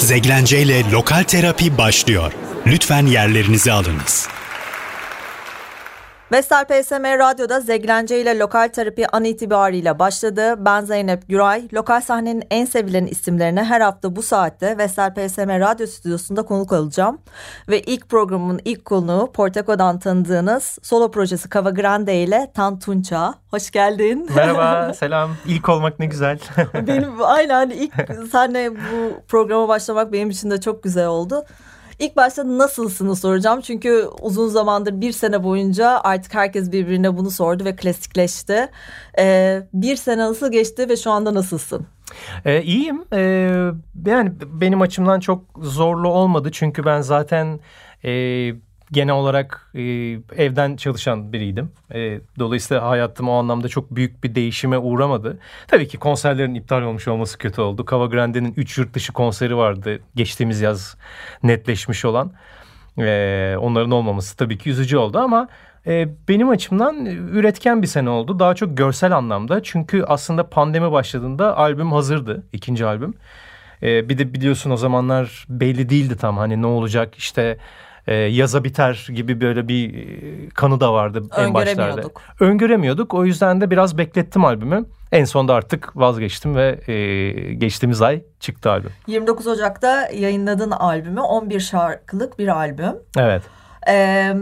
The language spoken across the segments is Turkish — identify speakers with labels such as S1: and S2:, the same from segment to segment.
S1: Zeglence ile Lokal Terapi başlıyor. Lütfen yerlerinizi alınız.
S2: Vestel PSM Radyo'da Zeglence ile lokal terapi an itibariyle başladı. Ben Zeynep Güray. Lokal sahnenin en sevilen isimlerine her hafta bu saatte Vestel PSM Radyo Stüdyosu'nda konuk alacağım. Ve ilk programın ilk konuğu Portako'dan tanıdığınız solo projesi Kava Grande ile Tan Tunça. Hoş geldin.
S3: Merhaba, selam. İlk olmak ne güzel.
S2: benim aynen ilk senle bu programa başlamak benim için de çok güzel oldu. İlk başta nasılsını soracağım. Çünkü uzun zamandır bir sene boyunca artık herkes birbirine bunu sordu ve klasikleşti. Ee, bir sene nasıl geçti ve şu anda nasılsın?
S3: Ee, iyiyim. Ee, yani benim açımdan çok zorlu olmadı. Çünkü ben zaten... E, genel olarak e, evden çalışan biriydim. E, dolayısıyla hayatım o anlamda çok büyük bir değişime uğramadı. Tabii ki konserlerin iptal olmuş olması kötü oldu. Cava Grande'nin 3 yurt dışı konseri vardı geçtiğimiz yaz netleşmiş olan. E, onların olmaması tabii ki üzücü oldu ama e, benim açımdan üretken bir sene oldu. Daha çok görsel anlamda. Çünkü aslında pandemi başladığında albüm hazırdı. ikinci albüm. E, bir de biliyorsun o zamanlar belli değildi tam hani ne olacak işte e, yaza biter gibi böyle bir e, kanı da vardı en başlarda. Öngöremiyorduk. O yüzden de biraz beklettim albümü. En sonunda artık vazgeçtim ve e, geçtiğimiz ay çıktı albüm.
S2: 29 Ocak'ta yayınladığın albümü 11 şarkılık bir albüm.
S3: Evet.
S2: Ee,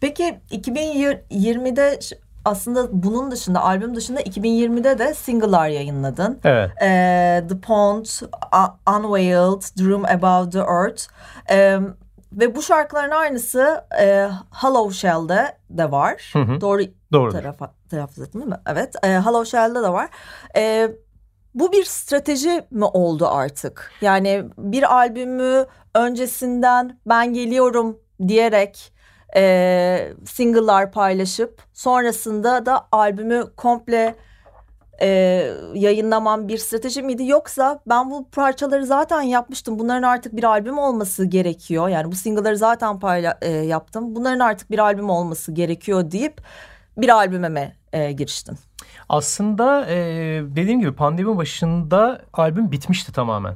S2: peki 2020'de aslında bunun dışında albüm dışında 2020'de de single'lar yayınladın.
S3: Evet.
S2: Ee, the Pond, Unveiled, Dream Above the Earth. Ee, ve bu şarkıların aynısı e, Hollow Shell'de de var.
S3: Hı hı.
S2: Doğru
S3: Doğru.
S2: tarafa telaffuz ettim değil mi? Evet. E, Hollow Shell'de de var. E, bu bir strateji mi oldu artık? Yani bir albümü öncesinden ben geliyorum diyerek e, single'lar paylaşıp sonrasında da albümü komple e, yayınlamam bir strateji miydi yoksa ben bu parçaları zaten yapmıştım bunların artık bir albüm olması gerekiyor yani bu single'ları zaten payla, e, yaptım bunların artık bir albüm olması gerekiyor deyip bir albüme mi e, giriştin?
S3: Aslında e, dediğim gibi pandemi başında albüm bitmişti tamamen.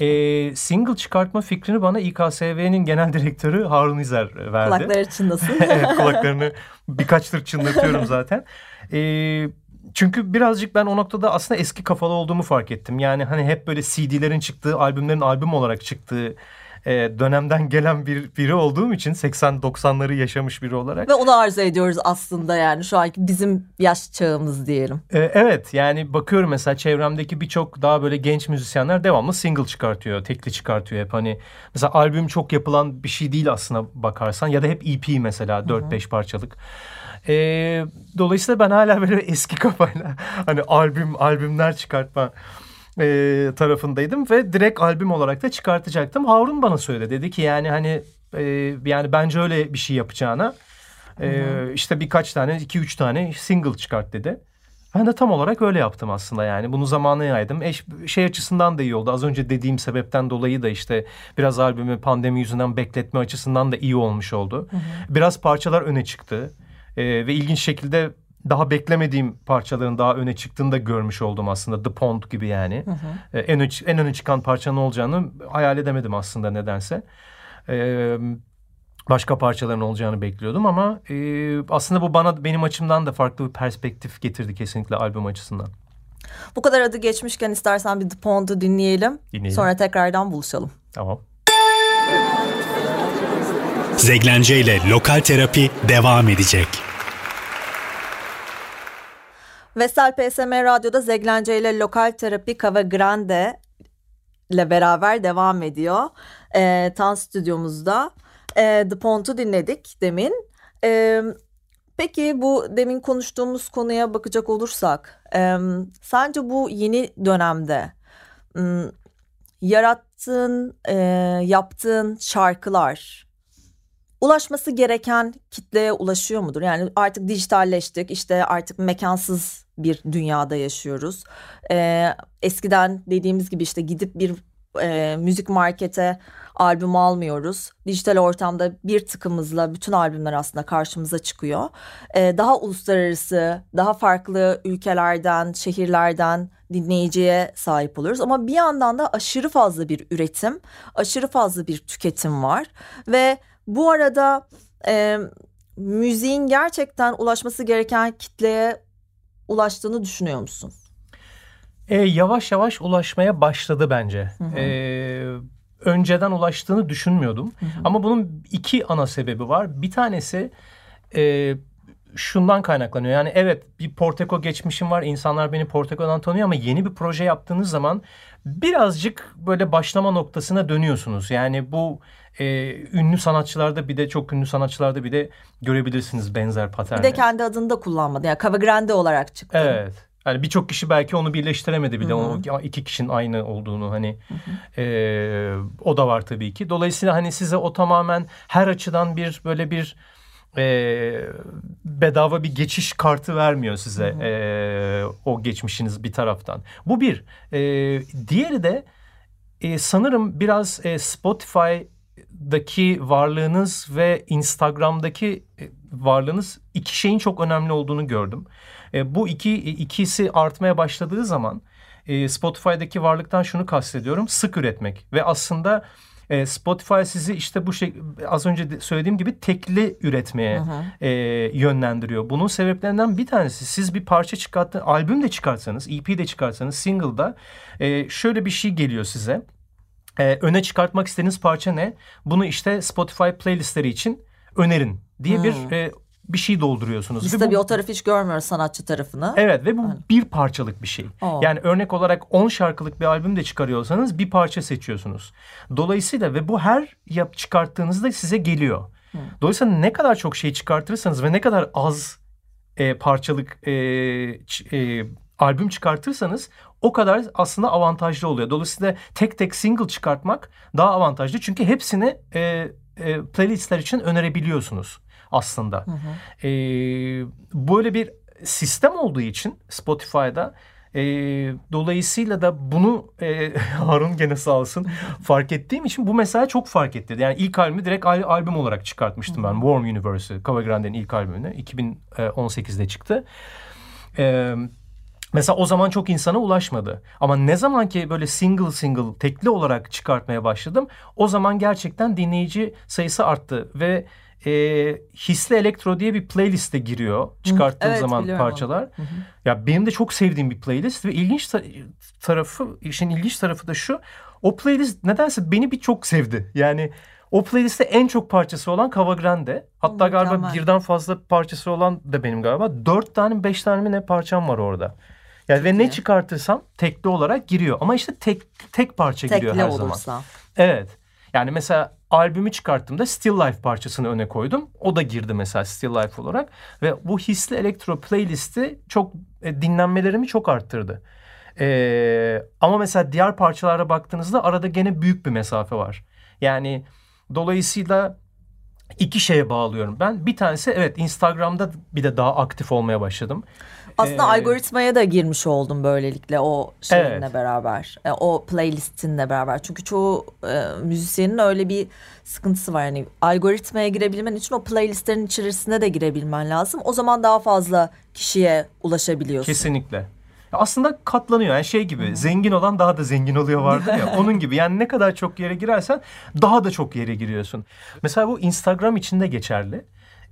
S3: e, single çıkartma fikrini bana İKSV'nin genel direktörü Harun İzer verdi.
S2: Kulakları çınlasın.
S3: evet kulaklarını birkaçtır çınlatıyorum zaten. Evet çünkü birazcık ben o noktada aslında eski kafalı olduğumu fark ettim. Yani hani hep böyle CD'lerin çıktığı, albümlerin albüm olarak çıktığı e, dönemden gelen bir biri olduğum için 80-90'ları yaşamış biri olarak.
S2: Ve onu arzu ediyoruz aslında yani şu anki bizim yaş çağımız diyelim.
S3: E, evet yani bakıyorum mesela çevremdeki birçok daha böyle genç müzisyenler devamlı single çıkartıyor, tekli çıkartıyor hep hani. Mesela albüm çok yapılan bir şey değil aslında bakarsan ya da hep EP mesela 4-5 parçalık. E, dolayısıyla ben hala böyle eski kafayla hani albüm albümler çıkartma e, tarafındaydım ve direkt albüm olarak da çıkartacaktım. Harun bana söyledi dedi ki yani hani e, yani bence öyle bir şey yapacağına e, işte birkaç tane iki üç tane single çıkart dedi. Ben de tam olarak öyle yaptım aslında yani. Bunu zamana yaydım. E, şey açısından da iyi oldu. Az önce dediğim sebepten dolayı da işte biraz albümü pandemi yüzünden bekletme açısından da iyi olmuş oldu. Hı hı. Biraz parçalar öne çıktı. E, ve ilginç şekilde daha beklemediğim parçaların daha öne çıktığını da görmüş oldum aslında. The Pond gibi yani. Hı hı. E, en, öne, en öne çıkan parçanın olacağını hayal edemedim aslında nedense. E, başka parçaların olacağını bekliyordum ama e, aslında bu bana benim açımdan da farklı bir perspektif getirdi kesinlikle albüm açısından.
S2: Bu kadar adı geçmişken istersen bir The Pond'u dinleyelim. dinleyelim. Sonra tekrardan buluşalım.
S3: Tamam.
S1: Zeglence ile Lokal Terapi devam edecek.
S2: Vestel PSM Radyo'da Zeglence ile Lokal Terapi Cava Grande ile beraber devam ediyor. E, Tan stüdyomuzda. E, The Pont'u dinledik demin. E, peki bu demin konuştuğumuz konuya bakacak olursak. E, sence bu yeni dönemde m, yarattığın, e, yaptığın şarkılar ulaşması gereken kitleye ulaşıyor mudur? Yani artık dijitalleştik işte artık mekansız bir dünyada yaşıyoruz. Ee, eskiden dediğimiz gibi işte gidip bir e, müzik markete albüm almıyoruz. Dijital ortamda bir tıkımızla bütün albümler aslında karşımıza çıkıyor. E, daha uluslararası, daha farklı ülkelerden, şehirlerden dinleyiciye sahip oluyoruz. Ama bir yandan da aşırı fazla bir üretim, aşırı fazla bir tüketim var. Ve bu arada e, müziğin gerçekten ulaşması gereken kitleye ulaştığını düşünüyor musun?
S3: E, yavaş yavaş ulaşmaya başladı bence. Hı hı. E, önceden ulaştığını düşünmüyordum. Hı hı. Ama bunun iki ana sebebi var. Bir tanesi e, şundan kaynaklanıyor. Yani evet bir Porteko geçmişim var. İnsanlar beni Porteko'dan tanıyor ama yeni bir proje yaptığınız zaman birazcık böyle başlama noktasına dönüyorsunuz. Yani bu e, ünlü sanatçılarda bir de çok ünlü sanatçılarda bir de görebilirsiniz benzer paterni.
S2: Bir de kendi adını da kullanmadı. Yani Cava Grande olarak çıktı.
S3: Evet. Yani birçok kişi belki onu birleştiremedi bile. O iki kişinin aynı olduğunu hani e, o da var tabii ki. Dolayısıyla hani size o tamamen her açıdan bir böyle bir e, bedava bir geçiş kartı vermiyor size e, o geçmişiniz bir taraftan. Bu bir. E, diğeri de e, sanırım biraz e, Spotify'daki varlığınız ve Instagram'daki e, varlığınız iki şeyin çok önemli olduğunu gördüm. E, bu iki ikisi artmaya başladığı zaman e, Spotify'daki varlıktan şunu kastediyorum. Sık üretmek ve aslında e, Spotify sizi işte bu şey az önce söylediğim gibi tekli üretmeye E, yönlendiriyor. Bunun sebeplerinden bir tanesi siz bir parça çıkarttı, albüm de çıkartsanız, EP de çıkartsanız, single'da e, şöyle bir şey geliyor size. E, öne çıkartmak istediğiniz parça ne? Bunu işte Spotify playlistleri için önerin diye hmm. bir e, bir şey dolduruyorsunuz.
S2: Biz ve tabii bu, o tarafı hiç görmüyoruz sanatçı tarafını.
S3: Evet ve bu Aynen. bir parçalık bir şey. Oo. Yani örnek olarak 10 şarkılık bir albüm de çıkarıyorsanız bir parça seçiyorsunuz. Dolayısıyla ve bu her yap çıkarttığınızda size geliyor. Hı. Dolayısıyla ne kadar çok şey çıkartırsanız ve ne kadar az e, parçalık e, e, albüm çıkartırsanız o kadar aslında avantajlı oluyor. Dolayısıyla tek tek single çıkartmak daha avantajlı. Çünkü hepsini e, e, playlistler için önerebiliyorsunuz aslında. Hı hı. E, böyle bir sistem olduğu için Spotify'da e, dolayısıyla da bunu e, Harun gene sağ olsun fark ettiğim için bu mesela çok fark etti. Yani ilk albümü direkt al, albüm olarak çıkartmıştım ben. Warm Universe'ı Cava Grande'nin ilk albümünü 2018'de çıktı. E, Mesela o zaman çok insana ulaşmadı. Ama ne zaman ki böyle single single tekli olarak çıkartmaya başladım o zaman gerçekten dinleyici sayısı arttı ve e, Hisli Elektro diye bir playliste giriyor çıkarttığım evet, zaman parçalar. Hı hı. Ya benim de çok sevdiğim bir playlist ve ilginç ta- tarafı işin ilginç tarafı da şu. O playlist nedense beni bir çok sevdi. Yani o playlistte en çok parçası olan Cava Grande. Hatta oh, galiba mükemmel. birden fazla parçası olan da benim galiba. Dört tane beş tane mi ne parçam var orada. Yani ve iyi. ne çıkartırsam tekli olarak giriyor. Ama işte tek tek parça tekli giriyor her olursa. zaman. Evet. Yani mesela albümü çıkarttığımda Still Life parçasını öne koydum. O da girdi mesela Still Life olarak. Ve bu hisli elektro playlisti çok e, dinlenmelerimi çok arttırdı. E, ama mesela diğer parçalara baktığınızda arada gene büyük bir mesafe var. Yani dolayısıyla iki şeye bağlıyorum ben. Bir tanesi evet Instagram'da bir de daha aktif olmaya başladım.
S2: Aslında ee, algoritmaya da girmiş oldum böylelikle o şeyinle evet. beraber. E, o playlistinle beraber. Çünkü çoğu e, müzisyenin öyle bir sıkıntısı var. Yani algoritmaya girebilmen için o playlistlerin içerisine de girebilmen lazım. O zaman daha fazla kişiye ulaşabiliyorsun.
S3: Kesinlikle. Aslında katlanıyor yani şey gibi Hı-hı. zengin olan daha da zengin oluyor vardı ya onun gibi yani ne kadar çok yere girersen daha da çok yere giriyorsun. Mesela bu Instagram içinde geçerli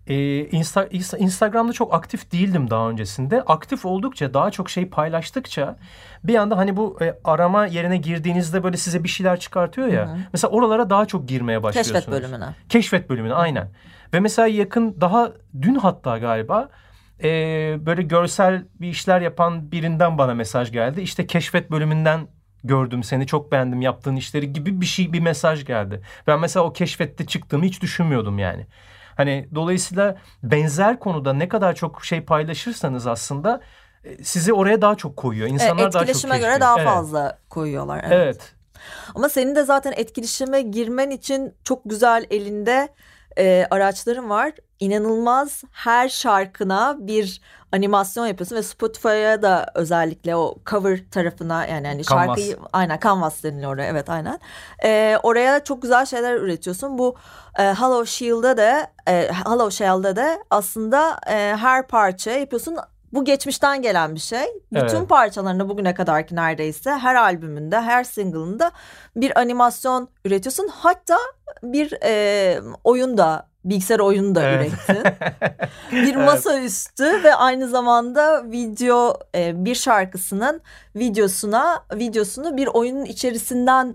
S3: e, Insta, Instagram'da çok aktif değildim daha öncesinde. Aktif oldukça daha çok şey paylaştıkça bir anda hani bu e, arama yerine girdiğinizde böyle size bir şeyler çıkartıyor ya. Hı hı. Mesela oralara daha çok girmeye başlıyorsunuz.
S2: Keşfet bölümüne.
S3: Keşfet bölümüne aynen. Ve mesela yakın daha dün hatta galiba e, böyle görsel bir işler yapan birinden bana mesaj geldi. İşte keşfet bölümünden gördüm seni çok beğendim yaptığın işleri gibi bir şey bir mesaj geldi. Ben mesela o keşfette çıktığımı hiç düşünmüyordum yani. Hani dolayısıyla benzer konuda ne kadar çok şey paylaşırsanız aslında e, sizi oraya daha çok koyuyor. İnsanlar
S2: evet,
S3: daha çok
S2: Etkileşime göre daha evet. fazla koyuyorlar. Evet. evet. Ama senin de zaten etkileşime girmen için çok güzel elinde e, araçların var. İnanılmaz her şarkına bir animasyon yapıyorsun ve Spotify'a da özellikle o cover tarafına yani hani
S3: Canvas.
S2: şarkıyı aynen canvas deniliyor oraya evet aynen Ee, oraya çok güzel şeyler üretiyorsun bu e, Hollow Shield'da da e, Hollow Shell'da da aslında e, her parça yapıyorsun bu geçmişten gelen bir şey. Bütün
S3: Evet.
S2: parçalarında bugüne kadarki neredeyse her albümünde, her single'ında bir animasyon üretiyorsun. Hatta bir e, oyun da, bilgisayar oyunu da
S3: Evet.
S2: ürettin. bir masaüstü ve aynı zamanda video e, bir şarkısının videosuna videosunu bir oyunun içerisinden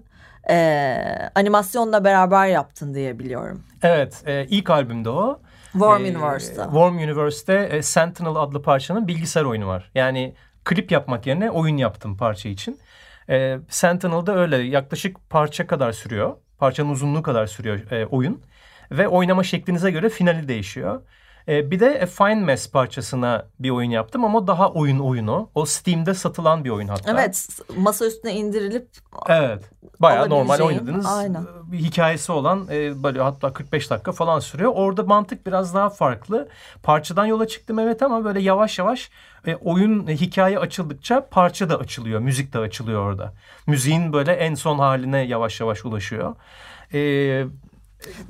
S2: e, animasyonla beraber yaptın diye biliyorum.
S3: Evet, e, ilk albümde o.
S2: Warm
S3: Ee,
S2: Universe'da.
S3: Warm Universe'te e, Sentinel adlı parçanın bilgisayar oyunu var. Yani klip yapmak yerine oyun yaptım parça için. E, Sentinel'da öyle yaklaşık parça kadar sürüyor. Parçanın uzunluğu kadar sürüyor e, oyun. Ve oynama şeklinize göre finali değişiyor. E, bir de e, Fine Mess parçasına bir oyun yaptım ama daha oyun oyunu. O Steam'de satılan bir oyun hatta.
S2: Evet, masa üstüne indirilip
S3: Evet. Bayağı normal oynadığınız
S2: aynen.
S3: e, bir hikayesi olan e, böyle hatta 45 dakika falan sürüyor. Orada mantık biraz daha farklı. Parçadan yola çıktım evet ama böyle yavaş yavaş e, oyun e, hikaye açıldıkça parça da açılıyor. Müzik de açılıyor orada. Müziğin böyle en son haline yavaş yavaş ulaşıyor. E,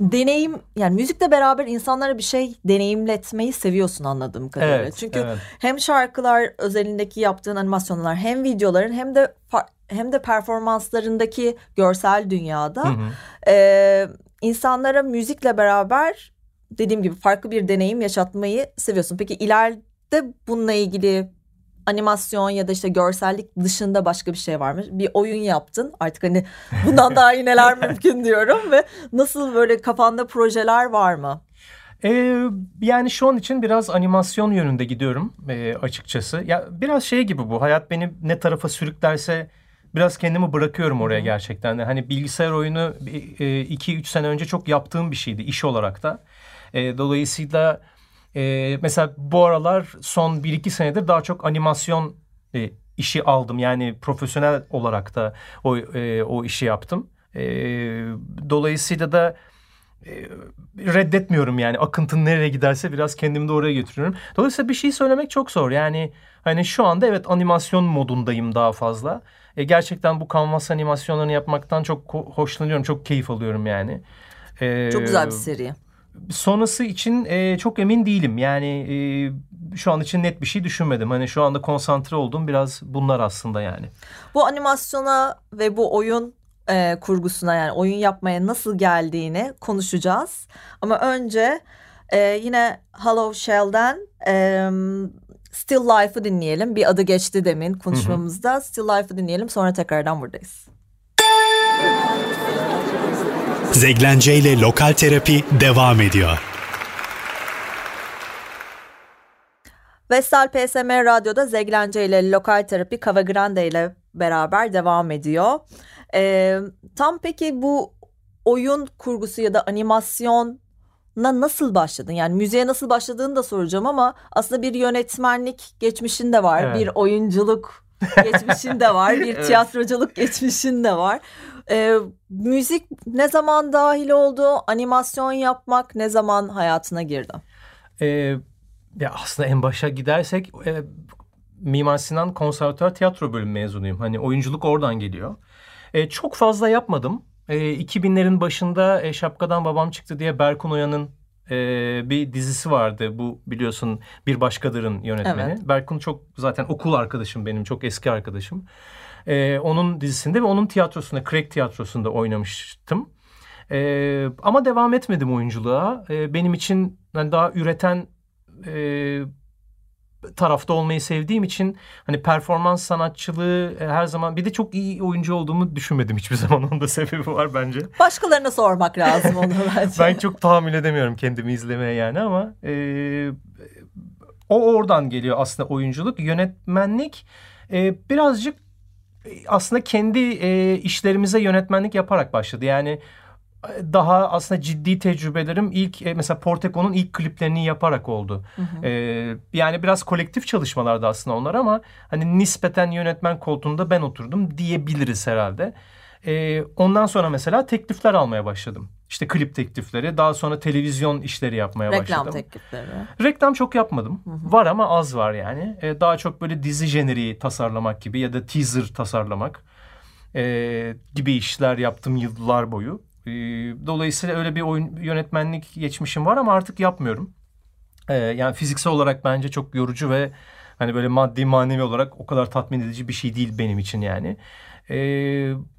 S2: deneyim yani müzikle beraber insanlara bir şey deneyimletmeyi seviyorsun anladığım kadarıyla.
S3: evet.
S2: Çünkü
S3: evet.
S2: hem şarkılar özelindeki yaptığın animasyonlar hem videoların hem de hem de performanslarındaki görsel dünyada
S3: Hı hı.
S2: e, insanlara müzikle beraber dediğim gibi farklı bir deneyim yaşatmayı seviyorsun. Peki ileride bununla ilgili animasyon ya da işte görsellik dışında başka bir şey var mı? Bir oyun yaptın. Artık hani bundan daha iyi neler mümkün diyorum ve nasıl böyle kafanda projeler var mı?
S3: Ee, yani şu an için biraz animasyon yönünde gidiyorum e, açıkçası. Ya biraz şey gibi bu. Hayat beni ne tarafa sürüklerse biraz kendimi bırakıyorum oraya gerçekten de. Hani bilgisayar oyunu 2-3 sene önce çok yaptığım bir şeydi iş olarak da. E, dolayısıyla e, mesela bu aralar son 1-2 senedir daha çok animasyon e, işi aldım. Yani profesyonel olarak da o e, o işi yaptım. E, dolayısıyla da e, reddetmiyorum yani akıntın nereye giderse biraz kendimi de oraya götürüyorum. Dolayısıyla bir şey söylemek çok zor. Yani hani şu anda evet animasyon modundayım daha fazla. E, gerçekten bu kanvas animasyonlarını yapmaktan çok hoşlanıyorum. Çok keyif alıyorum yani. E,
S2: Çok güzel bir seri.
S3: Sonrası için e, çok emin değilim. Yani e, şu an için net bir şey düşünmedim. Hani şu anda konsantre olduğum biraz bunlar aslında yani.
S2: Bu animasyona ve bu oyun e, kurgusuna yani oyun yapmaya nasıl geldiğini konuşacağız. Ama önce e, yine Hollow Shell'den e, Still Life'ı dinleyelim. Bir adı geçti demin konuşmamızda. Still Life'ı dinleyelim sonra tekrardan buradayız.
S1: Zeglence ile Lokal Terapi devam ediyor.
S2: Vestel PSM Radyo'da Zeglence ile Lokal Terapi Cava Grande ile beraber devam ediyor. Ee, tam peki bu oyun kurgusu ya da animasyona nasıl başladın? Yani müziğe nasıl başladığını da soracağım ama aslında bir yönetmenlik geçmişin de var.
S3: Evet.
S2: Bir oyunculuk geçmişin de var. Bir
S3: Evet.
S2: tiyatroculuk geçmişin de var. Ee, müzik ne zaman dahil oldu? Animasyon yapmak ne zaman hayatına girdi?
S3: Ee, ya aslında en başa gidersek e, Mimar Sinan Konservatuar Tiyatro Bölümü mezunuyum. Hani oyunculuk oradan geliyor. E, çok fazla yapmadım. E, 2000'lerin başında e, Şapkadan Babam Çıktı diye Berkun Oya'nın e, bir dizisi vardı. Bu biliyorsun Bir Başkadır'ın yönetmeni.
S2: Evet.
S3: Berkun çok zaten okul arkadaşım benim. Çok eski arkadaşım. E, onun dizisinde ve onun tiyatrosunda, Craig tiyatrosunda oynamıştım. E, ama devam etmedim oyunculuğa. E, benim için yani daha üreten e, tarafta olmayı sevdiğim için hani performans sanatçılığı e, her zaman bir de çok iyi oyuncu olduğumu düşünmedim hiçbir zaman. Onun da sebebi var bence.
S2: Başkalarına sormak lazım onu bence.
S3: Ben çok tahammül edemiyorum kendimi izlemeye yani ama e, o oradan geliyor aslında oyunculuk. Yönetmenlik e, birazcık e, aslında kendi e, işlerimize yönetmenlik yaparak başladı. Yani daha aslında ciddi tecrübelerim ilk e, mesela Porteko'nun ilk kliplerini yaparak oldu. E, yani biraz kolektif çalışmalardı aslında onlar ama hani nispeten yönetmen koltuğunda ben oturdum diyebiliriz herhalde. E, ondan sonra mesela teklifler almaya başladım. işte klip teklifleri, daha sonra televizyon işleri yapmaya
S2: Reklam
S3: başladım.
S2: teklifleri.
S3: Reklam çok yapmadım. Var ama az var yani. E, daha çok böyle dizi jeneriği tasarlamak gibi ya da teaser tasarlamak e, gibi işler yaptım yıllar boyu. E, dolayısıyla öyle bir oyun yönetmenlik geçmişim var ama artık yapmıyorum. E, yani fiziksel olarak bence çok yorucu ve hani böyle maddi manevi olarak o kadar tatmin edici bir şey değil benim için yani. E,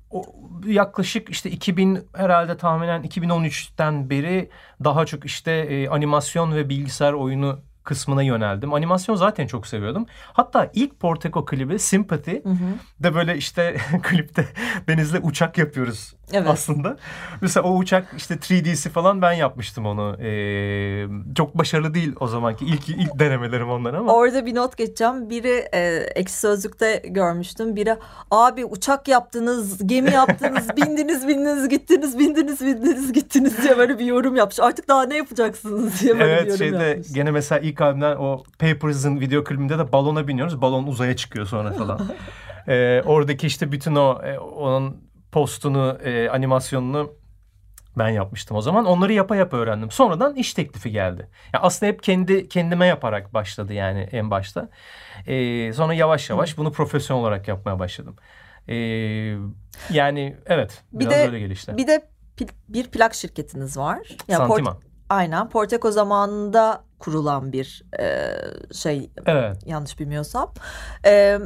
S3: o, yaklaşık işte 2000 herhalde tahminen 2013'ten beri daha çok işte e, animasyon ve bilgisayar oyunu kısmına yöneldim. Animasyon zaten çok seviyordum. Hatta ilk Porteko klibi Sympathy
S2: Hı hı.
S3: de böyle işte klipte Deniz'le uçak yapıyoruz
S2: Evet.
S3: aslında. Mesela o uçak işte 3D'si falan ben yapmıştım onu. Ee, çok başarılı değil o zamanki ilk ilk denemelerim onlar ama.
S2: Orada bir not geçeceğim. Biri e, ekşi sözlükte görmüştüm. Biri abi uçak yaptınız, gemi yaptınız, bindiniz, bindiniz, gittiniz, bindiniz, bindiniz, gittiniz diye böyle bir yorum yapmış. Artık daha ne yapacaksınız diye böyle bir
S3: Evet
S2: yorum
S3: şeyde
S2: yapmış.
S3: gene mesela ilk albümden o Papers'ın video klibinde de balona biniyoruz. Balon uzaya çıkıyor sonra falan. Ee, oradaki işte bütün o e, onun postunu, e, animasyonunu ben yapmıştım o zaman. Onları yapa yapa öğrendim. Sonradan iş teklifi geldi. Ya aslında hep kendi kendime yaparak başladı yani en başta. Ee, sonra yavaş yavaş bunu profesyonel olarak yapmaya başladım. Ee, yani evet
S2: Bir
S3: biraz
S2: de-
S3: öyle gelişti.
S2: Bir de bir plak şirketiniz var. Ya Port-
S3: Santima.
S2: Aynen. Porteko zamanında kurulan bir e, şey
S3: Evet.
S2: yanlış bilmiyorsam. E,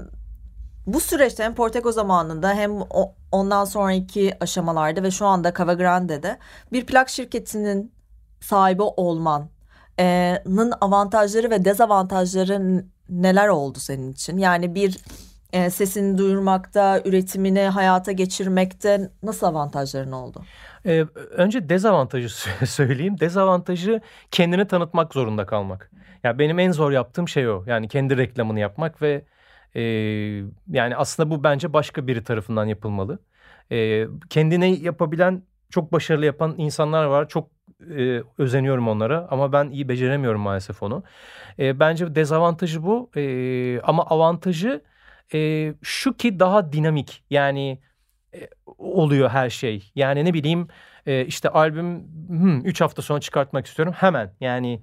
S2: bu süreçte hem Portego zamanında hem o, ondan sonraki aşamalarda ve şu anda Cava Grande'de bir plak şirketinin sahibi olmanın avantajları ve dezavantajları neler oldu senin için? Yani bir e, sesini duyurmakta, üretimini hayata geçirmekte nasıl avantajların oldu?
S3: Ee, önce dezavantajı sö- söyleyeyim. Dezavantajı kendini tanıtmak zorunda kalmak. Ya benim en zor yaptığım şey o. Yani kendi reklamını yapmak ve e, yani aslında bu bence başka biri tarafından yapılmalı. E, kendine yapabilen çok başarılı yapan insanlar var. Çok e, özeniyorum onlara ama ben iyi beceremiyorum maalesef onu. E, bence dezavantajı bu. E, ama avantajı e, şu ki daha dinamik. Yani oluyor her şey. Yani ne bileyim e, işte albüm 3 hafta sonra çıkartmak istiyorum hemen. Yani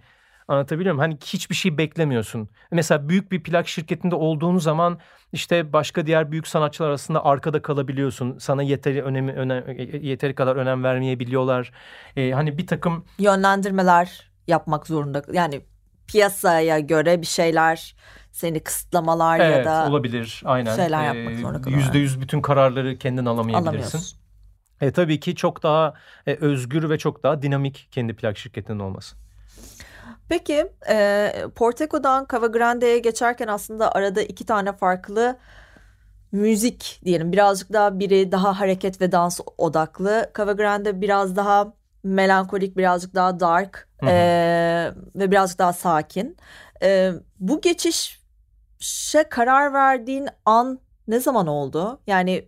S3: anlatabiliyor muyum? Hani hiçbir şey beklemiyorsun. Mesela büyük bir plak şirketinde olduğun zaman işte başka diğer büyük sanatçılar arasında arkada kalabiliyorsun. Sana yeteri önemi önem, yeteri kadar önem vermeyebiliyorlar. E, hani bir takım
S2: yönlendirmeler yapmak zorunda. Yani piyasaya göre bir şeyler seni kısıtlamalar ya
S3: evet
S2: da
S3: olabilir aynen.
S2: şeyler yapmak zorunda kalıyorlar.
S3: Yüzde yüz bütün kararları kendin alamayabilirsin.
S2: alamıyorsun.
S3: E, tabii ki çok daha e, özgür ve çok daha dinamik kendi plak şirketinin olması.
S2: Peki e, Porteco'dan Cava Grande'ye geçerken aslında arada iki tane farklı müzik diyelim. Birazcık daha biri daha hareket ve dans odaklı. Cava Grande biraz daha melankolik, birazcık daha dark
S3: Hı hı.
S2: e, ve birazcık daha sakin. E, bu geçişe karar verdiğin an ne zaman oldu? Yani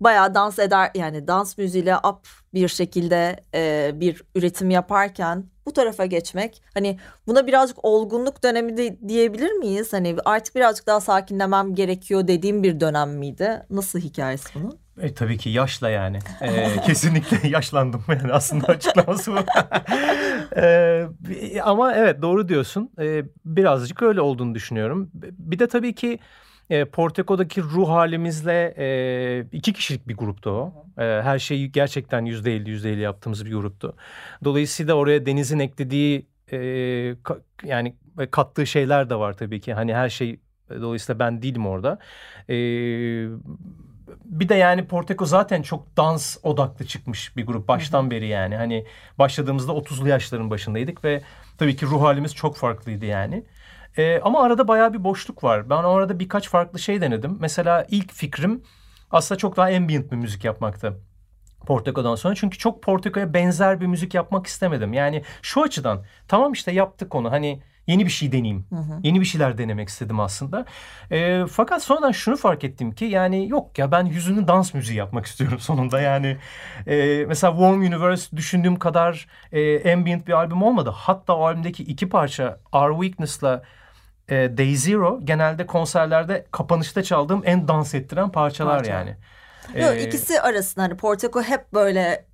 S2: bayağı dans eder yani dans müziğiyle up bir şekilde e, bir üretim yaparken bu tarafa geçmek hani buna birazcık olgunluk dönemi de diyebilir miyiz? Hani artık birazcık daha sakinlemem gerekiyor dediğim bir dönem miydi? Nasıl hikayesi bunun?
S3: E, tabii ki yaşla yani. E, kesinlikle yaşlandım yani aslında açıklaması bu. E, ama evet doğru diyorsun. E, birazcık öyle olduğunu düşünüyorum. Bir de tabii ki e, Porteco'daki ruh halimizle e, iki kişilik bir gruptu o. E, her şeyi gerçekten yüzde elli yüzde elli yaptığımız bir gruptu. Dolayısıyla oraya Deniz'in eklediği e, ka- yani kattığı şeyler de var tabii ki. Hani her şey dolayısıyla ben değilim orada. E, bir de yani Porteco zaten çok dans odaklı çıkmış bir grup baştan beri yani. Hani başladığımızda 30'lu yaşların başındaydık ve tabii ki ruh halimiz çok farklıydı yani. Ee, ama arada bayağı bir boşluk var. Ben o arada birkaç farklı şey denedim. Mesela ilk fikrim aslında çok daha ambient bir müzik yapmaktı. Porteco'dan sonra. Çünkü çok Porteco'ya benzer bir müzik yapmak istemedim. Yani şu açıdan tamam işte yaptık onu hani yeni bir şey deneyeyim.
S2: Hı hı.
S3: Yeni bir şeyler denemek istedim aslında. Ee, fakat sonradan şunu fark ettim ki yani yok ya ben yüzünü dans müziği yapmak istiyorum sonunda. Yani e, mesela Warm Universe düşündüğüm kadar e, ambient bir albüm olmadı. Hatta o albümdeki iki parça Our Weakness'la e, Day Zero genelde konserlerde kapanışta çaldığım en dans ettiren parçalar
S2: Parça.
S3: yani.
S2: Yok,
S3: Ee,
S2: ikisi arasında hani Porteco hep böyle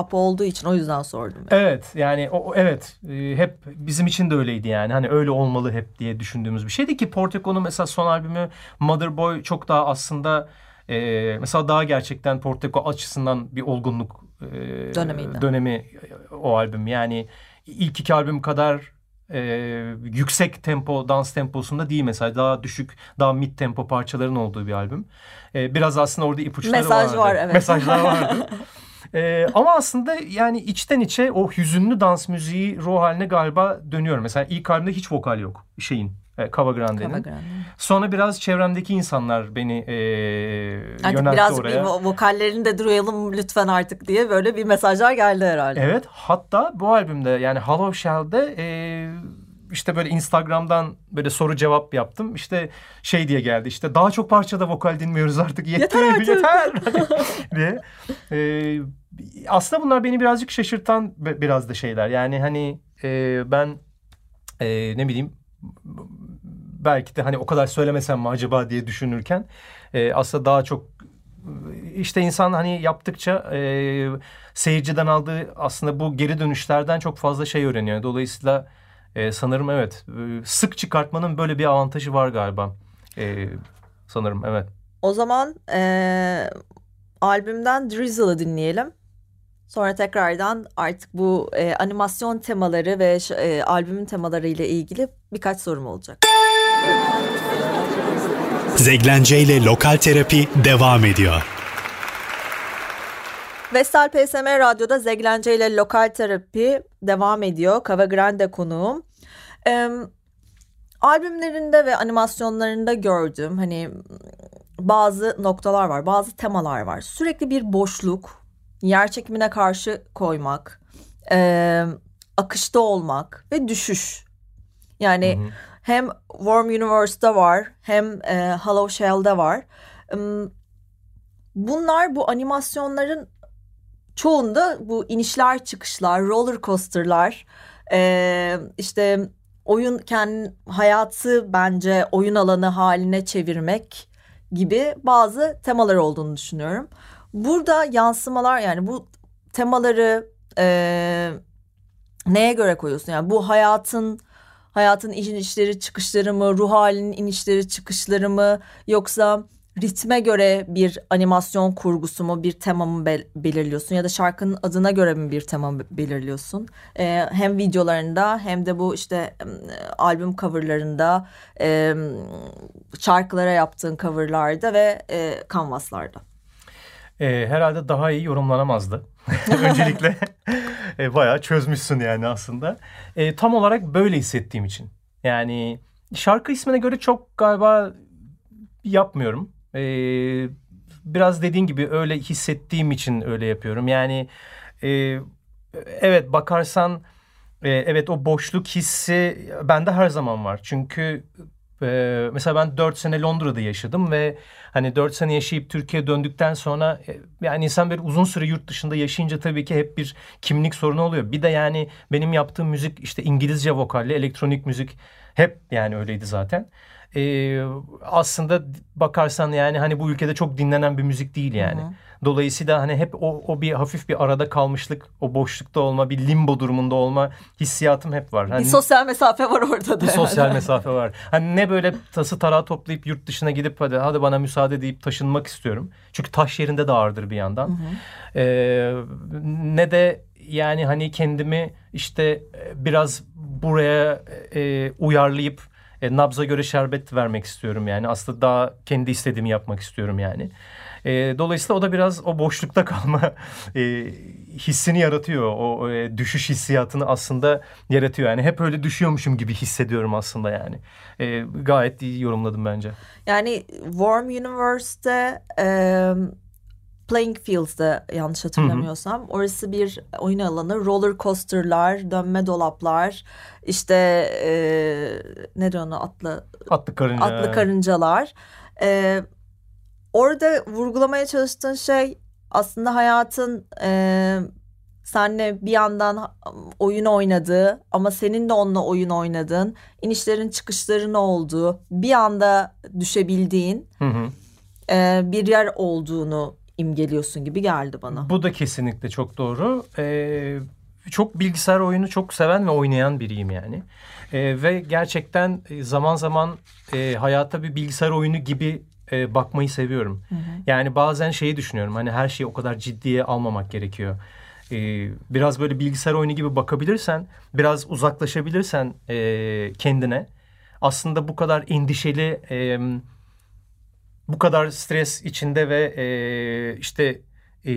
S2: up olduğu için o yüzden sordum.
S3: Evet yani o, evet e, hep bizim için de öyleydi yani hani öyle olmalı hep diye düşündüğümüz bir şeydi ki Portico'nun mesela son albümü Mother Boy çok daha aslında e, mesela daha gerçekten Portico açısından bir olgunluk e,
S2: Dönemiydi.
S3: dönemi e, o albüm yani ilk iki albüm kadar e, yüksek tempo dans temposunda değil mesela daha düşük daha mid tempo parçaların olduğu bir albüm. E, biraz aslında orada ipuçları
S2: Mesaj
S3: vardı.
S2: var, evet.
S3: Mesajlar vardı. E, ama aslında yani içten içe o hüzünlü dans müziği ruh haline galiba dönüyorum. Mesela ilk albümde hiç vokal yok şeyin. E, Cava Grande'nin.
S2: Cava Grande.
S3: Sonra biraz çevremdeki insanlar beni e,
S2: Artık
S3: yöneltti
S2: biraz
S3: oraya.
S2: bir vo- vokallerini de duyalım lütfen artık diye böyle bir mesajlar geldi herhalde.
S3: Evet hatta bu albümde yani Hollow Shell'de e, işte böyle Instagram'dan böyle soru cevap yaptım. İşte şey diye geldi işte daha çok parçada vokal dinmiyoruz artık yeter
S2: Yeter artık.
S3: yeter diye. E, aslında bunlar beni birazcık şaşırtan bi- biraz da şeyler. Yani hani e, ben e, ne bileyim belki de hani o kadar söylemesem mi acaba diye düşünürken e, aslında daha çok işte insan hani yaptıkça e, seyirciden aldığı aslında bu geri dönüşlerden çok fazla şey öğreniyor. Dolayısıyla e, sanırım evet e, sık çıkartmanın böyle bir avantajı var galiba. E, sanırım evet.
S2: O zaman eee, albümden Drizzle'ı dinleyelim. Sonra tekrardan artık bu eee, animasyon temaları ve eee, albümün temaları ile ilgili birkaç sorum olacak.
S1: Zeglence ile Lokal Terapi devam ediyor.
S2: Vestel PSM Radyo'da Zeglence ile Lokal Terapi devam ediyor. Cava Grande konuğum. Eee, albümlerinde ve animasyonlarında gördüğüm hani bazı noktalar var, bazı temalar var. Sürekli bir boşluk, yer çekimine karşı koymak, eee, akışta olmak ve düşüş. Yani
S3: Hı hı.
S2: hem Warm Universe'da var hem e, Hollow Shell'de var. Bunlar bu animasyonların çoğunda bu inişler çıkışlar, roller coaster'lar, e, işte oyun kendi hayatı bence oyun alanı haline çevirmek gibi bazı temalar olduğunu düşünüyorum. Burada yansımalar yani bu temaları e, neye göre koyuyorsun? Yani bu hayatın hayatın inişleri çıkışları mı, ruh halinin inişleri çıkışları mı yoksa ritme göre bir animasyon kurgusu mu, bir tema mı bel- belirliyorsun ya da şarkının adına göre mi bir tema be- belirliyorsun? Ee, hem videolarında hem de bu işte albüm coverlarında, em, şarkılara yaptığın coverlarda ve e, canvaslarda.
S3: E, herhalde daha iyi yorumlanamazdı. Öncelikle e, bayağı çözmüşsün yani aslında. E, tam olarak böyle hissettiğim için. Yani şarkı ismine göre çok galiba yapmıyorum. E, biraz dediğin gibi öyle hissettiğim için öyle yapıyorum. Yani e, evet bakarsan e, evet o boşluk hissi bende her zaman var. Çünkü e, mesela ben 4 sene Londra'da yaşadım ve hani 4 sene yaşayıp Türkiye'ye döndükten sonra e, yani insan bir uzun süre yurt dışında yaşayınca tabii ki hep bir kimlik sorunu oluyor. Bir de yani benim yaptığım müzik işte İngilizce vokalli elektronik müzik hep yani öyleydi zaten. E, aslında bakarsan yani hani bu ülkede çok dinlenen bir müzik değil yani.
S2: Hı hı.
S3: Dolayısıyla hani hep o, o bir hafif bir arada kalmışlık, o boşlukta olma, bir limbo durumunda olma hissiyatım hep var. Hani
S2: Bir sosyal mesafe var orada da.
S3: bir sosyal
S2: yani.
S3: mesafe var. Hani ne böyle tası tarağı toplayıp yurt dışına gidip hadi hadi bana müsaade deyip taşınmak istiyorum. Çünkü taş yerinde de ağırdır bir yandan.
S2: Hı hı.
S3: Ee, ne de yani hani kendimi işte e, biraz buraya e, uyarlayıp e, nabza göre şerbet vermek istiyorum yani. Aslında daha kendi istediğimi yapmak istiyorum yani. E, dolayısıyla o da biraz o boşlukta kalma e, hissini yaratıyor. O e, düşüş hissiyatını aslında yaratıyor. Yani hep öyle düşüyormuşum gibi hissediyorum aslında yani. E, gayet iyi yorumladım bence.
S2: Yani Warm Universe'de e, Playing Fields'da yanlış hatırlamıyorsam orası bir oyun alanı. Roller coaster'lar, dönme dolaplar, işte e, ne diyor ona atlı
S3: Atlı karınca.
S2: atlı karıncalar. E, orada vurgulamaya çalıştığın şey aslında hayatın e, senle bir yandan oyun oynadığı ama senin de onunla oyun oynadığın, inişlerin çıkışların olduğu, bir anda düşebildiğin
S3: Hı hı.
S2: e, bir yer olduğunu imgeliyorsun gibi geldi bana.
S3: Bu da kesinlikle çok doğru. Ee, çok bilgisayar oyunu çok seven ve oynayan biriyim yani. Ee, ve gerçekten e, zaman zaman e, hayata bir bilgisayar oyunu gibi e, bakmayı seviyorum. Hı hı. Yani bazen şeyi düşünüyorum hani her şeyi o kadar ciddiye almamak gerekiyor. Ee, biraz böyle bilgisayar oyunu gibi bakabilirsen, biraz uzaklaşabilirsen e, kendine aslında bu kadar endişeli, e, bu kadar stres içinde ve e, işte e,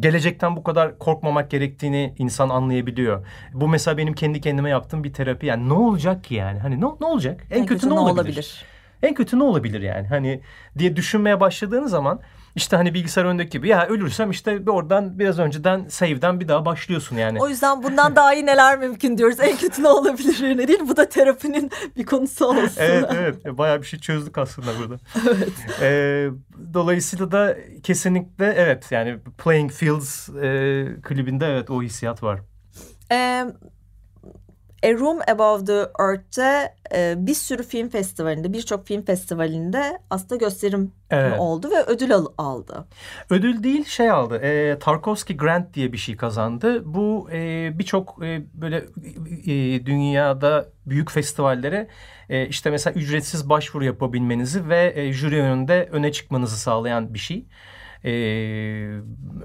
S3: gelecekten bu kadar korkmamak gerektiğini insan anlayabiliyor. Bu mesela benim kendi kendime yaptığım bir terapi. Yani ne olacak ki yani? Hani ne, ne olacak? En, en kötü, kötü ne olabilir? olabilir? En kötü ne olabilir yani? Hani diye düşünmeye başladığın zaman işte hani bilgisayar önündeki gibi ya ölürsem işte oradan biraz önceden save'den bir daha başlıyorsun yani.
S2: O yüzden bundan daha iyi neler mümkün diyoruz. En kötü ne olabilir ne değil. Bu da terapinin bir konusu olsun.
S3: evet evet bayağı bir şey çözdük aslında burada. evet. Ee, dolayısıyla da kesinlikle evet yani Playing Fields e, klibinde evet o hissiyat var.
S2: Ee, A Room Above the Earth'te e, bir sürü film festivalinde, birçok film festivalinde aslında gösterim evet. oldu ve ödül al aldı.
S3: Ödül değil şey aldı. E, Tarkovsky Grant diye bir şey kazandı. Bu e, birçok e, böyle e, dünyada büyük festivallere e, işte mesela ücretsiz başvuru yapabilmenizi ve e, jüri önünde öne çıkmanızı sağlayan bir şey e,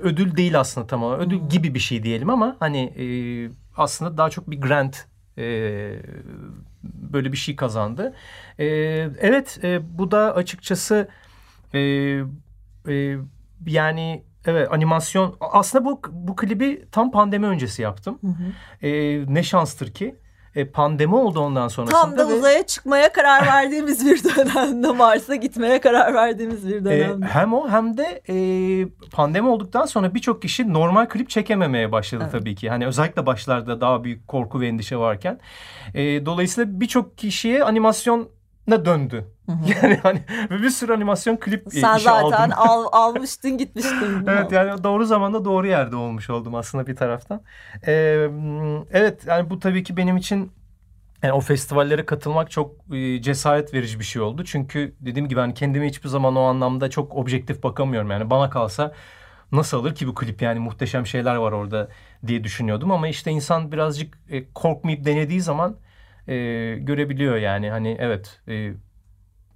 S3: ödül değil aslında tamam ödül hmm. gibi bir şey diyelim ama hani e, aslında daha çok bir grant e, böyle bir şey kazandı. E, evet e, bu da açıkçası e, e, yani evet animasyon aslında bu bu klibi tam pandemi öncesi yaptım. Hı hı. E, ne şanstır ki e, pandemi oldu ondan sonrasında.
S2: Tam da ve... uzaya çıkmaya karar verdiğimiz bir dönemde Mars'a gitmeye karar verdiğimiz bir e, dönemde.
S3: E, hem o hem de e, pandemi olduktan sonra birçok kişi normal klip çekememeye başladı evet. tabii ki. Hani özellikle başlarda daha büyük korku ve endişe varken. E, dolayısıyla birçok kişiye animasyon ne döndü. Yani hani bir sürü animasyon klip
S2: Sen işi aldım. zaten al, almıştın gitmiştin.
S3: evet yani doğru zamanda doğru yerde olmuş oldum aslında bir taraftan. Ee, evet yani bu tabii ki benim için yani o festivallere katılmak çok e, cesaret verici bir şey oldu. Çünkü dediğim gibi hani kendime hiçbir zaman o anlamda çok objektif bakamıyorum. Yani bana kalsa nasıl alır ki bu klip yani muhteşem şeyler var orada diye düşünüyordum. Ama işte insan birazcık e, korkmayıp denediği zaman e, görebiliyor yani. Hani evet e,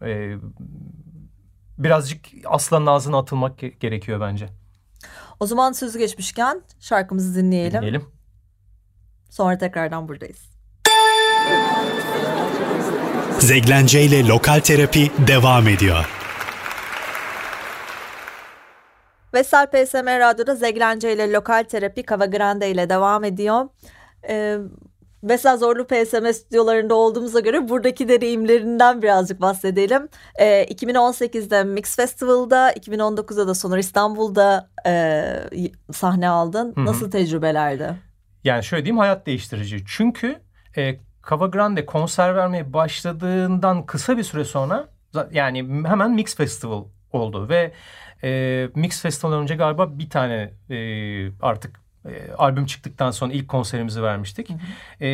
S3: e, birazcık aslanın ağzına atılmak gerekiyor bence.
S2: O zaman sözü geçmişken şarkımızı dinleyelim.
S3: Dinleyelim.
S2: Sonra tekrardan buradayız.
S1: Zeglence ile Lokal Terapi devam ediyor.
S2: Vesel PSM Radyo'da Zeglence ile Lokal Terapi Kava Grande ile devam ediyor. Ee, Mesela Zorlu PSM stüdyolarında olduğumuza göre buradaki deneyimlerinden birazcık bahsedelim. Ee, 2018'de Mix Festival'da, 2019'da da Sonor İstanbul'da e, sahne aldın. Hı-hı. Nasıl tecrübelerdi?
S3: Yani şöyle diyeyim hayat değiştirici. Çünkü e, Cava Grande konser vermeye başladığından kısa bir süre sonra yani hemen Mix Festival oldu ve e, Mix Festival önce galiba bir tane e, artık e, albüm çıktıktan sonra ilk konserimizi vermiştik. Hı hı. E,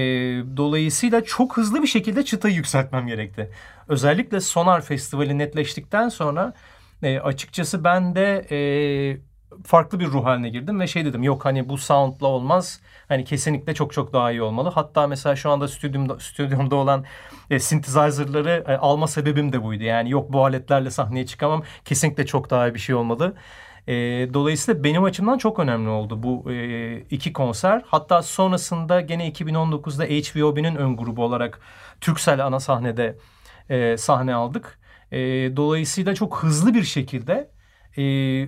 S3: dolayısıyla çok hızlı bir şekilde çıtayı yükseltmem gerekti. Özellikle Sonar Festivali netleştikten sonra e, açıkçası ben de e, farklı bir ruh haline girdim ve şey dedim yok hani bu soundla olmaz. Hani kesinlikle çok çok daha iyi olmalı. Hatta mesela şu anda stüdyomda, stüdyomda olan e, synthesizer'ları e, alma sebebim de buydu. Yani yok bu aletlerle sahneye çıkamam. Kesinlikle çok daha iyi bir şey olmalı. E, dolayısıyla benim açımdan çok önemli oldu bu e, iki konser. Hatta sonrasında gene 2019'da HVOB'nin ön grubu olarak Türksel ana sahnede e, sahne aldık. E, dolayısıyla çok hızlı bir şekilde e,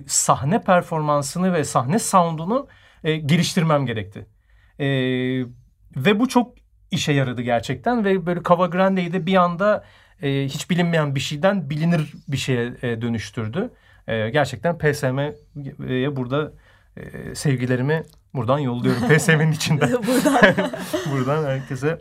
S3: sahne performansını ve sahne sound'unu e, geliştirmem gerekti. E, ve bu çok işe yaradı gerçekten ve böyle Cava Grande'yi de bir anda e, hiç bilinmeyen bir şeyden bilinir bir şeye e, dönüştürdü. E, gerçekten PSM'ye burada e, sevgilerimi buradan yolluyorum. PSM'nin içinden. buradan. buradan herkese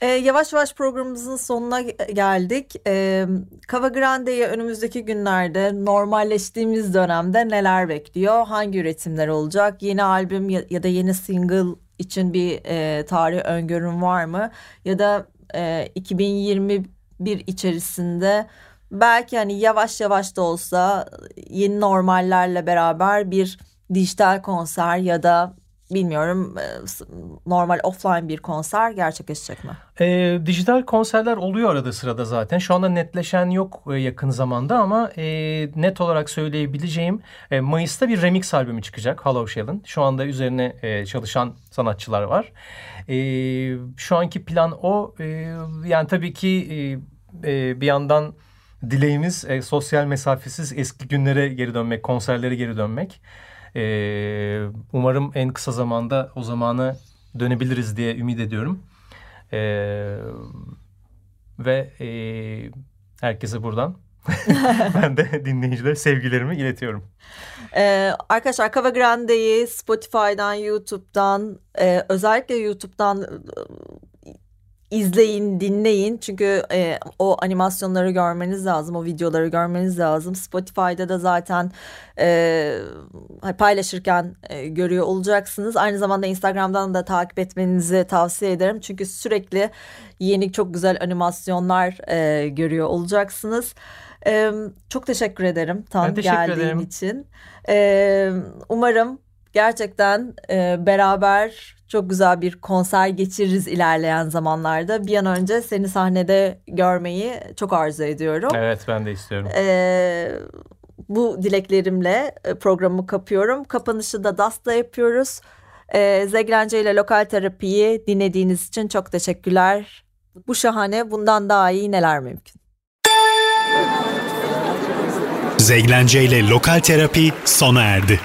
S2: e, yavaş yavaş programımızın sonuna geldik. E, Cava Grande'yi önümüzdeki günlerde normalleştiğimiz dönemde neler bekliyor? Hangi üretimler olacak? Yeni albüm ya, ya da yeni single için bir e, tarih öngörüm var mı? Ya da e, 2021 içerisinde belki hani yavaş yavaş da olsa yeni normallerle beraber bir dijital konser ya da bilmiyorum e, normal offline bir konser gerçekleşecek mi?
S3: E, dijital konserler oluyor arada sırada zaten. Şu anda netleşen yok e, yakın zamanda ama e, net olarak söyleyebileceğim e, Mayıs'ta bir remix albümü çıkacak Hollow Shell'ın. Şu anda üzerine e, çalışan sanatçılar var. E, şu anki plan o. E, yani tabii ki e, e, bir yandan dileğimiz e, sosyal mesafesiz eski günlere geri dönmek, konserlere geri dönmek. Ee, umarım en kısa zamanda o zamanı dönebiliriz diye ümit ediyorum. Ee, ve e, herkese buradan ben de dinleyicilere sevgilerimi iletiyorum.
S2: Ee, arkadaşlar Cava Grande'yi Spotify'dan, YouTube'dan, e, özellikle YouTube'dan izleyin, dinleyin. Çünkü e, o animasyonları görmeniz lazım, o videoları görmeniz lazım. Spotify'da da zaten e, paylaşırken e, görüyor olacaksınız. Aynı zamanda Instagram'dan da takip etmenizi tavsiye ederim. Çünkü sürekli yeni çok güzel animasyonlar e, görüyor olacaksınız. E, çok teşekkür ederim Tan geldiğin ederim. için. E, umarım gerçekten e, beraber çok güzel bir konser geçiririz ilerleyen zamanlarda. Bir an önce seni sahnede görmeyi çok arzu ediyorum.
S3: Evet ben de istiyorum.
S2: Ee, bu dileklerimle e, programı kapıyorum. Kapanışı da DAS'ta yapıyoruz. Ee, Zegrence ile lokal terapiyi dinlediğiniz için çok teşekkürler. Bu şahane bundan daha iyi neler mümkün.
S1: Zeglence ile lokal terapi sona erdi.